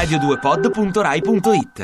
radio2pod.rai.it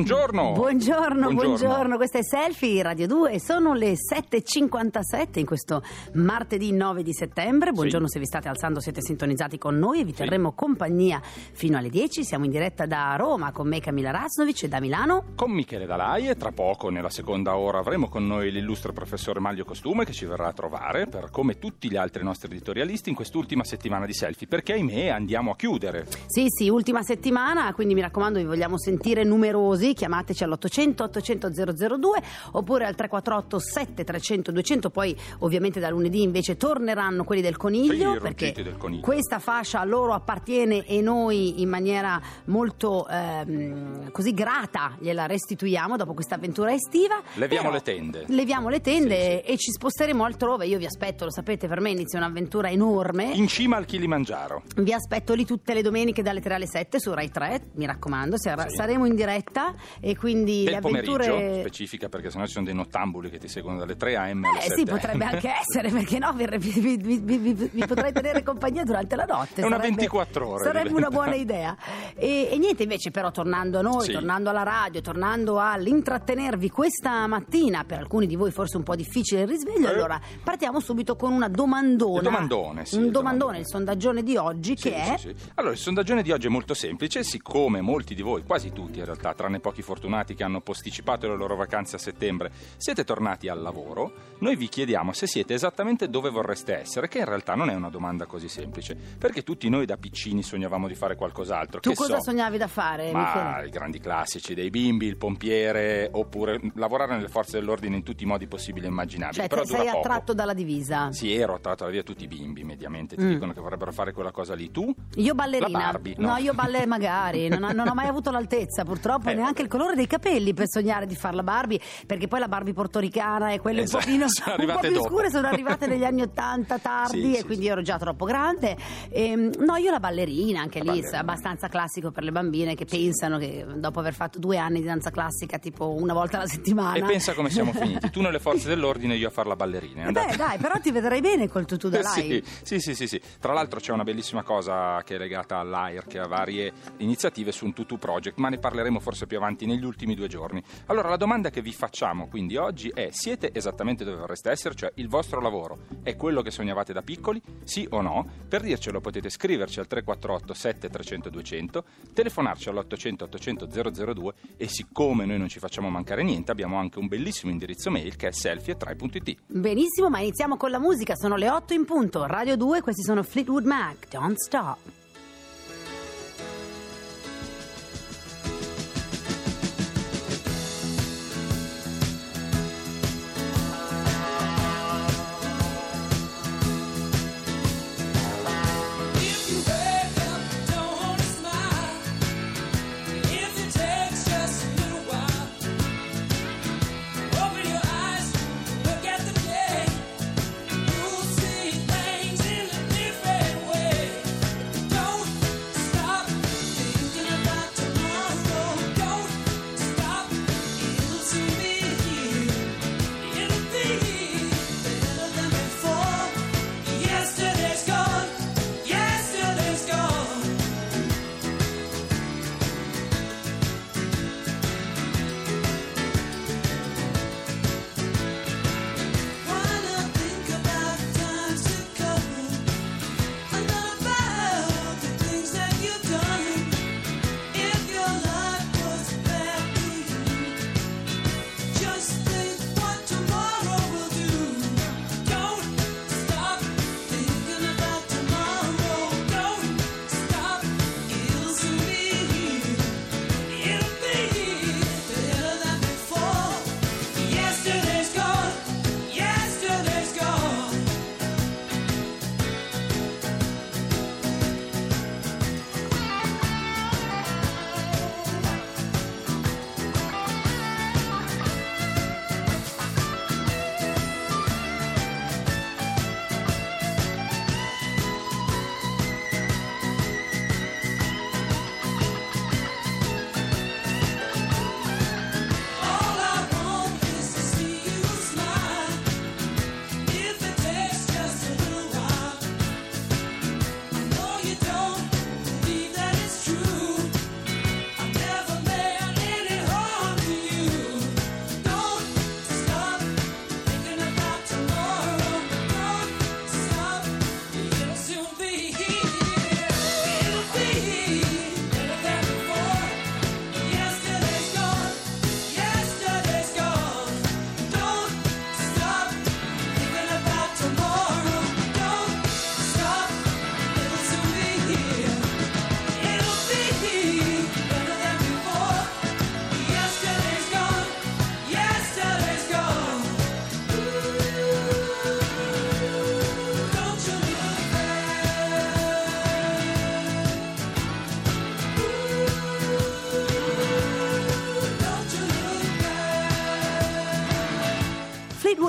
Buongiorno. Buongiorno, buongiorno, questa è Selfie Radio 2, sono le 7.57 in questo martedì 9 di settembre, buongiorno se vi state alzando, siete sintonizzati con noi e vi terremo compagnia fino alle 10, siamo in diretta da Roma con me Camilla Raznovic e da Milano. Con Michele Dalai e tra poco, nella seconda ora, avremo con noi l'illustre professore Maglio Costume che ci verrà a trovare per, come tutti gli altri nostri editorialisti, in quest'ultima settimana di selfie, perché ahimè andiamo a chiudere. Sì, sì, ultima settimana, quindi mi raccomando vi vogliamo sentire numerosi, chiamateci all'800 800 002 oppure al 348 7300 200, poi ovviamente da lunedì invece torneranno quelli del Sì, coniglio perché del coniglio. questa fascia a loro appartiene e noi in maniera molto ehm, così grata gliela restituiamo dopo questa avventura estiva. Leviamo Però le tende. Leviamo le tende Sì, e ci sposteremo altrove, io vi aspetto, lo sapete, per me inizia un'avventura enorme. In cima al Kilimangiaro. Vi aspetto lì tutte le domeniche dalle 3 alle 7 su Rai 3, mi raccomando, sar- Sì. saremo in diretta e quindi le Del pomeriggio, avventure... specifica perché sennò ci sono dei nottambuli che ti seguono dalle 3 am alle Eh 7 sì, potrebbe anche essere, perché no, vi, vi- vi- vi- potrei tenere compagnia durante la notte. È una sarebbe- 24 ore, Sarebbe diventa. una buona idea. E, e niente, invece però tornando a noi, Sì. tornando alla radio, tornando all'intrattenervi questa mattina, per alcuni di voi forse un po' difficile il risveglio, Eh. allora partiamo subito con una domandona. Il domandone, sì, Un domandone, il sondaggione di oggi Sì, che è... sì, sì. Allora, il sondaggione di oggi è molto semplice, siccome molti di voi, quasi tutti in realtà, tranne pochi fortunati che hanno posticipato le loro vacanze a settembre, siete tornati al lavoro, noi vi chiediamo se siete esattamente dove vorreste essere, che in realtà non è una domanda così semplice, perché tutti noi da piccini sognavamo di fare qualcos'altro. Tu che cosa so, sognavi da fare, Ma i grandi classici dei bimbi, il pompiere, oppure lavorare nelle forze dell'ordine in tutti i modi possibili e immaginabili. Cioè, Però sei poco. attratto dalla divisa. Sì, ero attratto via tutti i bimbi, mediamente. Ti Mm. dicono che vorrebbero fare quella cosa lì. Tu? Io ballerina. Barbie, no? no. io balle magari. Non, ho- non ho mai avuto l'altezza, purtroppo, Eh, neanche il colore dei capelli per sognare di fare la Barbie, perché poi la Barbie portoricana e quelle Esatto, un pochino sono un po' più dopo. scure sono arrivate negli anni Ottanta tardi Sì, e sì, quindi sì. ero già troppo grande. Ehm, no, io la ballerina, anche La lì, ballerina. abbastanza classico per le bambine che pensano che dopo aver fatto due anni di danza classica, tipo una volta alla settimana. E pensa come siamo finiti. Tu nelle forze dell'ordine, io a fare la ballerina. È andata- Beh, dai, però ti vedrei bene col tutù da Sì, lei. sì, sì, sì, sì. Tra l'altro c'è una bellissima cosa che è legata all'AIR, che ha varie iniziative su un tutu project, ma ne parleremo forse più avanti negli ultimi due giorni. Allora, la domanda che vi facciamo quindi oggi è: siete esattamente dove vorreste essere? Cioè, il vostro lavoro è quello che sognavate da piccoli? Sì o no? Per dircelo potete scriverci al 348 7300 200, telefonarci all'800 800 002 e siccome noi non ci facciamo mancare niente, abbiamo anche un bellissimo indirizzo mail che è selfie3.it. Benissimo, ma iniziamo con la musica. Sono le 8 in punto. Radio 2, questi sono Fleetwood Mac. Don't stop.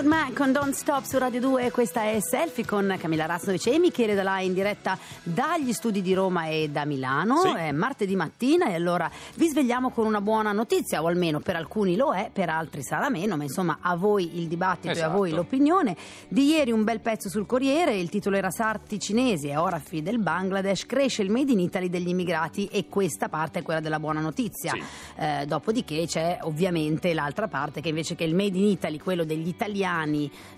Fleetwood Mac con Don't Stop su Radio 2, questa è Selfie con Camilla Razzovic e Michele Dalà in diretta dagli studi di Roma e da Milano. Sì. È martedì mattina e allora vi svegliamo con una buona notizia, o almeno per alcuni lo è, per altri sarà meno, ma insomma a voi il dibattito e a Esatto. voi l'opinione. Di ieri un bel pezzo sul Corriere, il titolo era Sarti cinesi e orafi del Bangladesh, cresce il Made in Italy degli immigrati e questa parte è quella della buona notizia. Sì. Eh, dopodiché c'è ovviamente l'altra parte che invece che il Made in Italy, quello degli italiani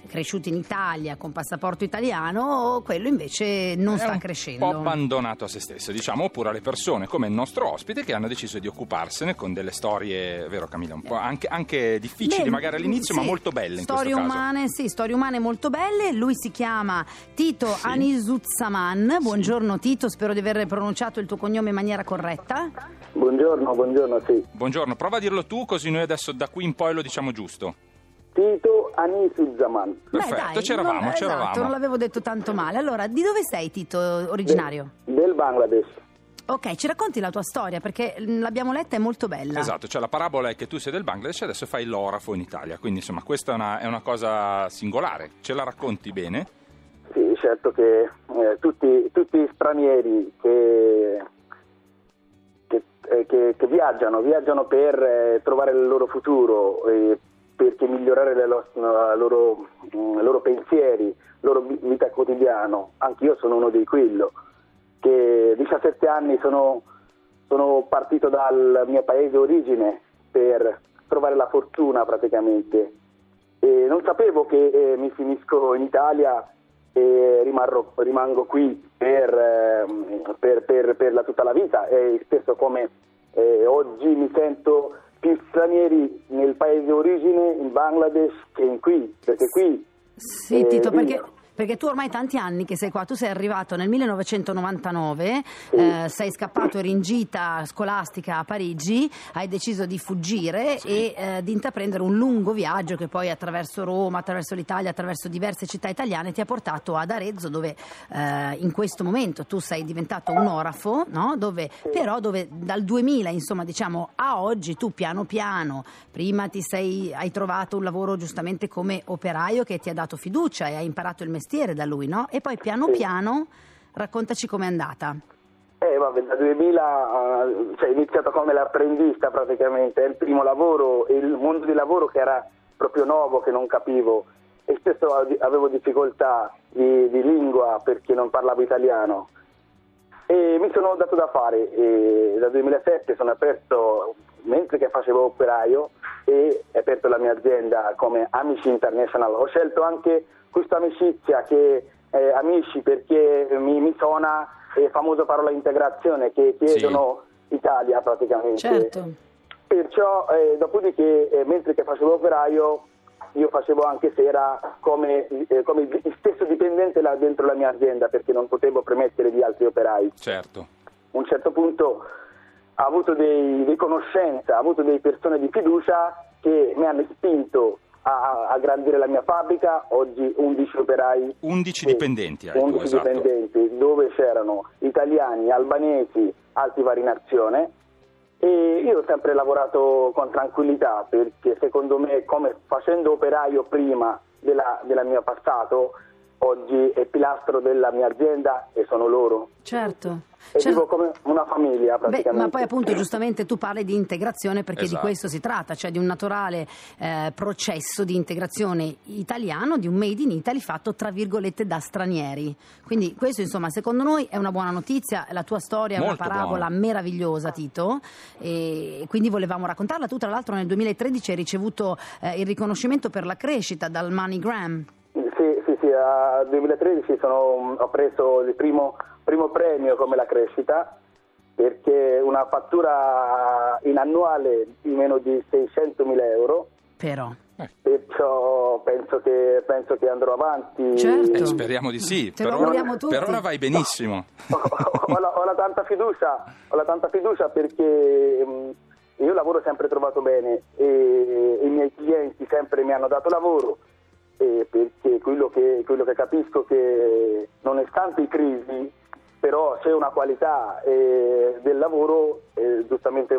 cresciuti in Italia con passaporto italiano, quello invece non È sta un crescendo. po' abbandonato a se stesso, diciamo, oppure alle persone come il nostro ospite che hanno deciso di occuparsene con delle storie, vero Camilla, un po' anche, anche difficili Beh, magari all'inizio, sì, ma molto belle in storie questo caso. umane, sì, storie umane molto belle. Lui si chiama Tito Sì. Anisuzzaman. Buongiorno Tito, spero di aver pronunciato il tuo cognome in maniera corretta. Buongiorno, buongiorno, sì. Buongiorno, prova a dirlo tu così noi adesso da qui in poi lo diciamo giusto. Tito Anisuzzaman, Perfetto, Beh, dai, c'eravamo, non, c'eravamo. Esatto, non l'avevo detto tanto male. Allora, di dove sei Tito, originario? del Bangladesh. Ok, ci racconti la tua storia perché l'abbiamo letta, è molto bella. Esatto, cioè la parabola è che tu sei del Bangladesh e adesso fai l'orafo in Italia, quindi insomma questa è una, è una cosa singolare, ce la racconti bene? Sì, certo che eh, tutti, tutti stranieri che, che, eh, che- che viaggiano, viaggiano per eh, trovare il loro futuro, eh, perché migliorare la loro, mm, i loro pensieri, il loro vi- vita quotidiana. Anch'io sono uno di quello, che a 17 anni sono, sono partito dal mio paese d'origine per trovare la fortuna praticamente. E non sapevo che eh, mi finisco in Italia e rimarrò- rimango qui per, ehm, per- per- per la- tutta la vita e spesso come eh, oggi mi sento più stranieri nel paese d'origine, in Bangladesh, che in qui, perché qui Sì, Eh, Tito, dimmi. perché, perché tu ormai tanti anni che sei qua, tu sei arrivato nel 1999, eh, sei scappato, eri in gita scolastica a Parigi, hai deciso di fuggire e eh, di intraprendere un lungo viaggio che poi attraverso Roma, attraverso l'Italia, attraverso diverse città italiane ti ha portato ad Arezzo dove eh, in questo momento tu sei diventato un orafo, no? dove, però dove dal 2000 insomma diciamo a oggi tu piano piano, prima ti sei, hai trovato un lavoro giustamente come operaio che ti ha dato fiducia e hai imparato il mestiere da lui, no? E poi piano piano raccontaci com'è andata. Eh, vabbè, da 2000 eh, cioè, ho iniziato come l'apprendista praticamente, è il primo lavoro, il mondo di lavoro che era proprio nuovo, che non capivo e spesso ave- avevo difficoltà di, di lingua perché non parlavo italiano. E mi sono dato da fare e dal 2007 sono aperto, mentre che facevo operaio, e ho aperto la mia azienda come Amici International. Ho scelto anche questa amicizia che eh, amici perché mi, mi suona eh, famosa parola integrazione che chiedono Italia praticamente. Certo. Perciò, eh, dopodiché, eh, mentre che facevo operaio, io facevo anche sera come, eh, come il stesso dipendente là dentro la mia azienda perché non potevo permettere di altri operai. Certo. A un certo punto ha avuto dei, dei conoscenze, ha avuto delle persone di fiducia che mi hanno spinto a, a grandire la mia fabbrica, oggi 11 operai. 11 sì, dipendenti hai tu, 11 esatto. dipendenti, dove c'erano italiani, albanesi, alti vari nazione e io ho sempre lavorato con tranquillità perché secondo me come facendo operaio prima della, della mio passato oggi è pilastro della mia azienda e sono loro Certo. e Certo. vivo come una famiglia Beh, praticamente ma poi appunto giustamente tu parli di integrazione perché Esatto. di questo si tratta, cioè di un naturale eh, processo di integrazione italiano, di un made in Italy fatto tra virgolette da stranieri. Quindi questo insomma secondo noi è una buona notizia, la tua storia è una Molto parabola buona. meravigliosa Tito e quindi volevamo raccontarla. Tu tra l'altro nel 2013 hai ricevuto eh, il riconoscimento per la crescita dal MoneyGram. Sì, a 2013 sono- ho preso il primo, primo premio come la crescita perché una fattura in annuale di meno di 600.000 euro, Però, perciò penso che, penso che andrò avanti. Certo. Eh, speriamo di sì, Te per ora, tutti. per ora vai benissimo. ho, ho la, ho la tanta fiducia, ho la tanta fiducia perché mh, io lavoro sempre trovato bene e i miei clienti sempre mi hanno dato lavoro e perché quello che, quello che capisco che nonostante i crisi però se una qualità eh, del lavoro eh, giustamente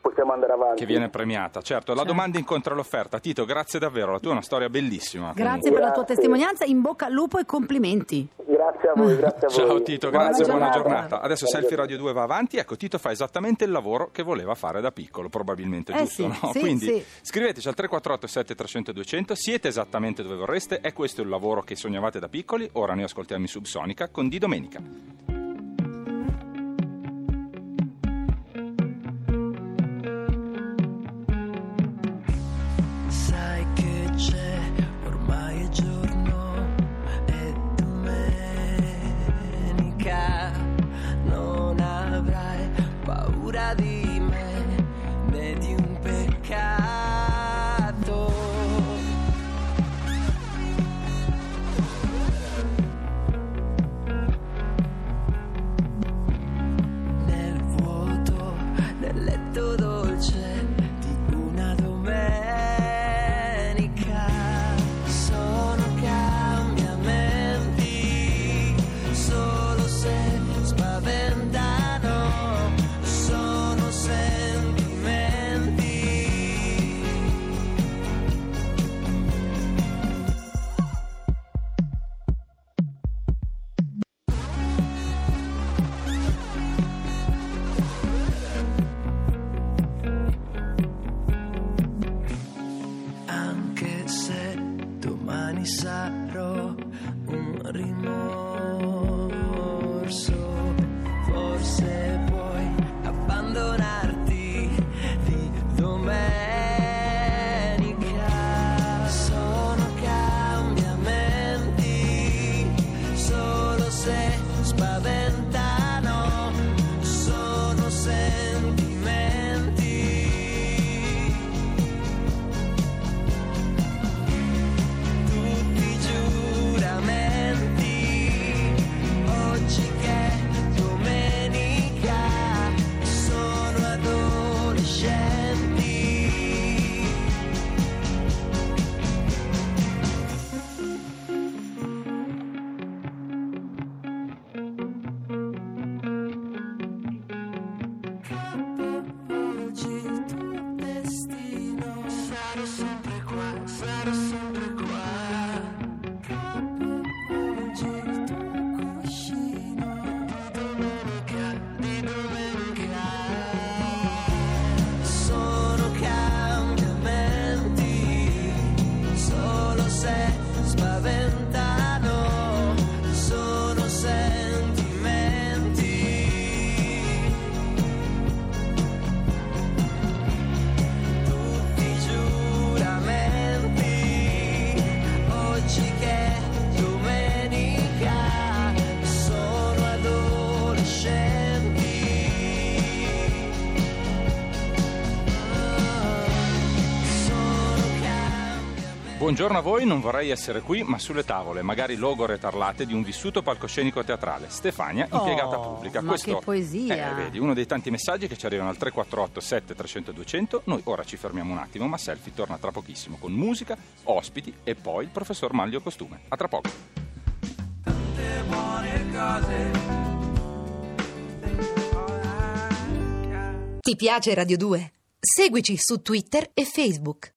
possiamo andare avanti. Che viene premiata, certo. La Certo. domanda incontra l'offerta. Tito, grazie davvero, la tua è una storia bellissima. Grazie per la tua testimonianza, in bocca al lupo e complimenti. Grazie a voi, grazie a voi. Ciao Tito, Buona grazie, buona giornata. giornata. Adesso Selfie Radio 2 va avanti. Ecco, Tito fa esattamente il lavoro che voleva fare da piccolo, probabilmente, Eh giusto? sì, no? sì, Quindi sì. scriveteci al 348 7300 200. Siete esattamente dove vorreste? È questo il lavoro che sognavate da piccoli? Ora noi ascoltiamo in Subsonica con Di Domenica. Buongiorno a voi, non vorrei essere qui, ma sulle tavole, magari logore tarlate di un vissuto palcoscenico teatrale. Stefania, Oh, impiegata pubblica. ma che poesia. Eh, vedi, uno dei tanti messaggi che ci arrivano al 348 7300 200. Noi ora ci fermiamo un attimo, ma Selfie torna tra pochissimo con musica, ospiti e poi il professor Maglio Costume. A tra poco. buone cose Ti piace Radio 2? Seguici su Twitter e Facebook.